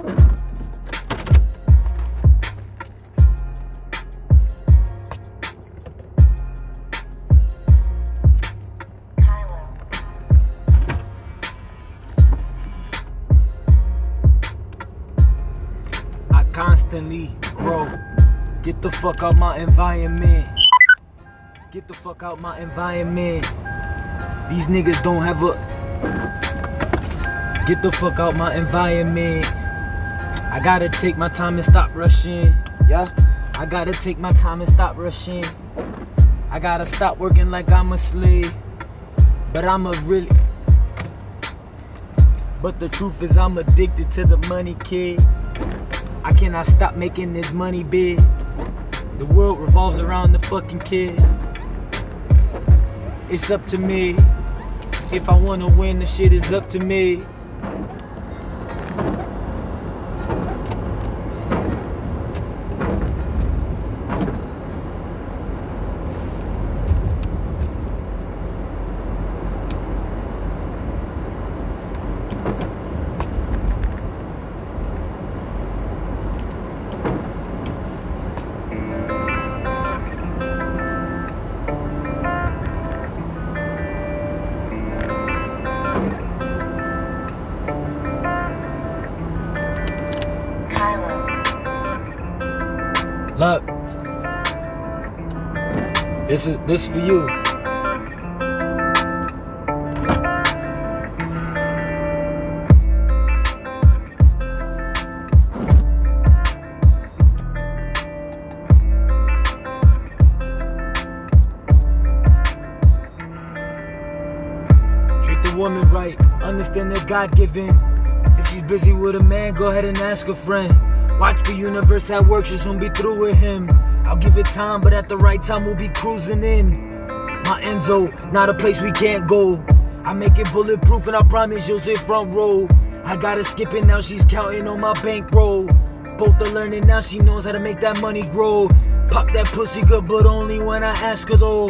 I constantly grow. Get the fuck out my environment. Get the fuck out my environment. These niggas don't have a. Get the fuck out my environment. I gotta take my time and stop rushing. Yeah, I gotta take my time and stop rushing. I gotta stop working like I'm a slave. But I'm a really. But the truth is, I'm addicted to the money, kid. I cannot stop making this money big. The world revolves around the fucking kid. It's up to me. If I wanna win, the shit is up to me. Look. This is this for you. Treat the woman right, understand they're God given. If she's busy with a man, go ahead and ask a friend. Watch the universe at work, she'll soon be through with him. I'll give it time, but at the right time, we'll be cruising in. My Enzo, not a place we can't go. I make it bulletproof, and I promise you'll sit front row. I gotta skip it now, she's counting on my bankroll. Both are learning now, she knows how to make that money grow. Pop that pussy good, but only when I ask her though.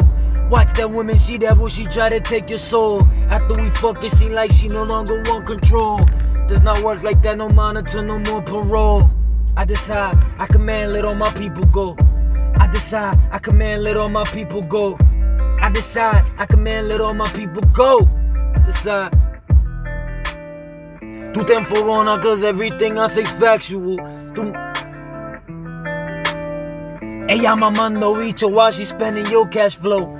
Watch that woman, she devil, she try to take your soul. After we fuck it, seem like she no longer want control. Does not work like that, no monitor, no more parole. I decide, I command, let all my people go. I decide, I command, let all my people go. I decide, I command, let all my people go. Decide. Tú for enfogona cause everything I say's factual. Tú... Ella mamando bicho while she spending your cash flow.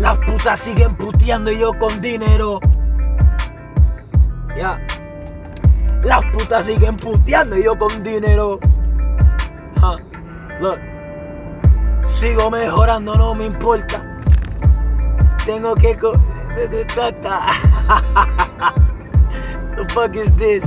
Las putas siguen puteando yo con dinero. Ya. Las putas siguen puteando y yo con dinero. Huh. Look. Sigo mejorando, no me importa. Tengo que co- The fuck is this?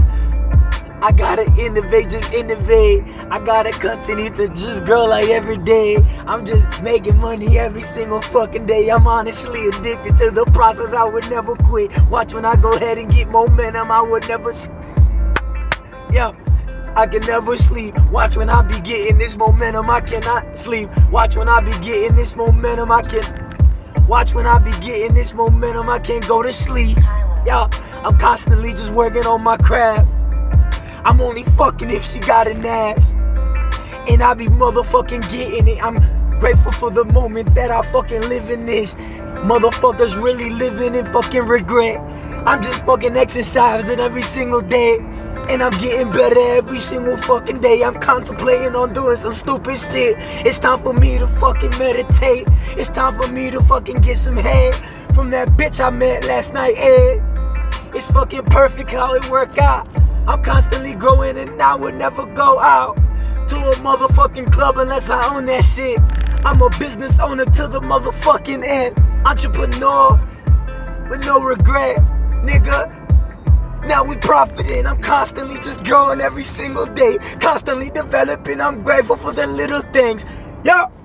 I gotta innovate, just innovate. I gotta continue to just grow like every day. I'm just making money every single fucking day. I'm honestly addicted to the process. I would never quit. Watch when I go ahead and get momentum. I would never. Yeah. I can never sleep. Watch when I be getting this momentum. I cannot sleep. Watch when I be getting this momentum. I can. Watch when I be getting this momentum. I can't go to sleep. Yeah, I'm constantly just working on my craft. I'm only fucking if she got an ass. And I be motherfucking getting it. I'm grateful for the moment that I fucking live in this. Motherfuckers really living in fucking regret. I'm just fucking exercising every single day. And I'm getting better every single fucking day. I'm contemplating on doing some stupid shit. It's time for me to fucking meditate. It's time for me to fucking get some head from that bitch I met last night. Ed. It's fucking perfect how it work out. I'm constantly growing and I would never go out to a motherfucking club unless I own that shit. I'm a business owner to the motherfucking end. Entrepreneur with no regret, nigga. Now we profiting. I'm constantly just growing every single day. Constantly developing. I'm grateful for the little things. Yo!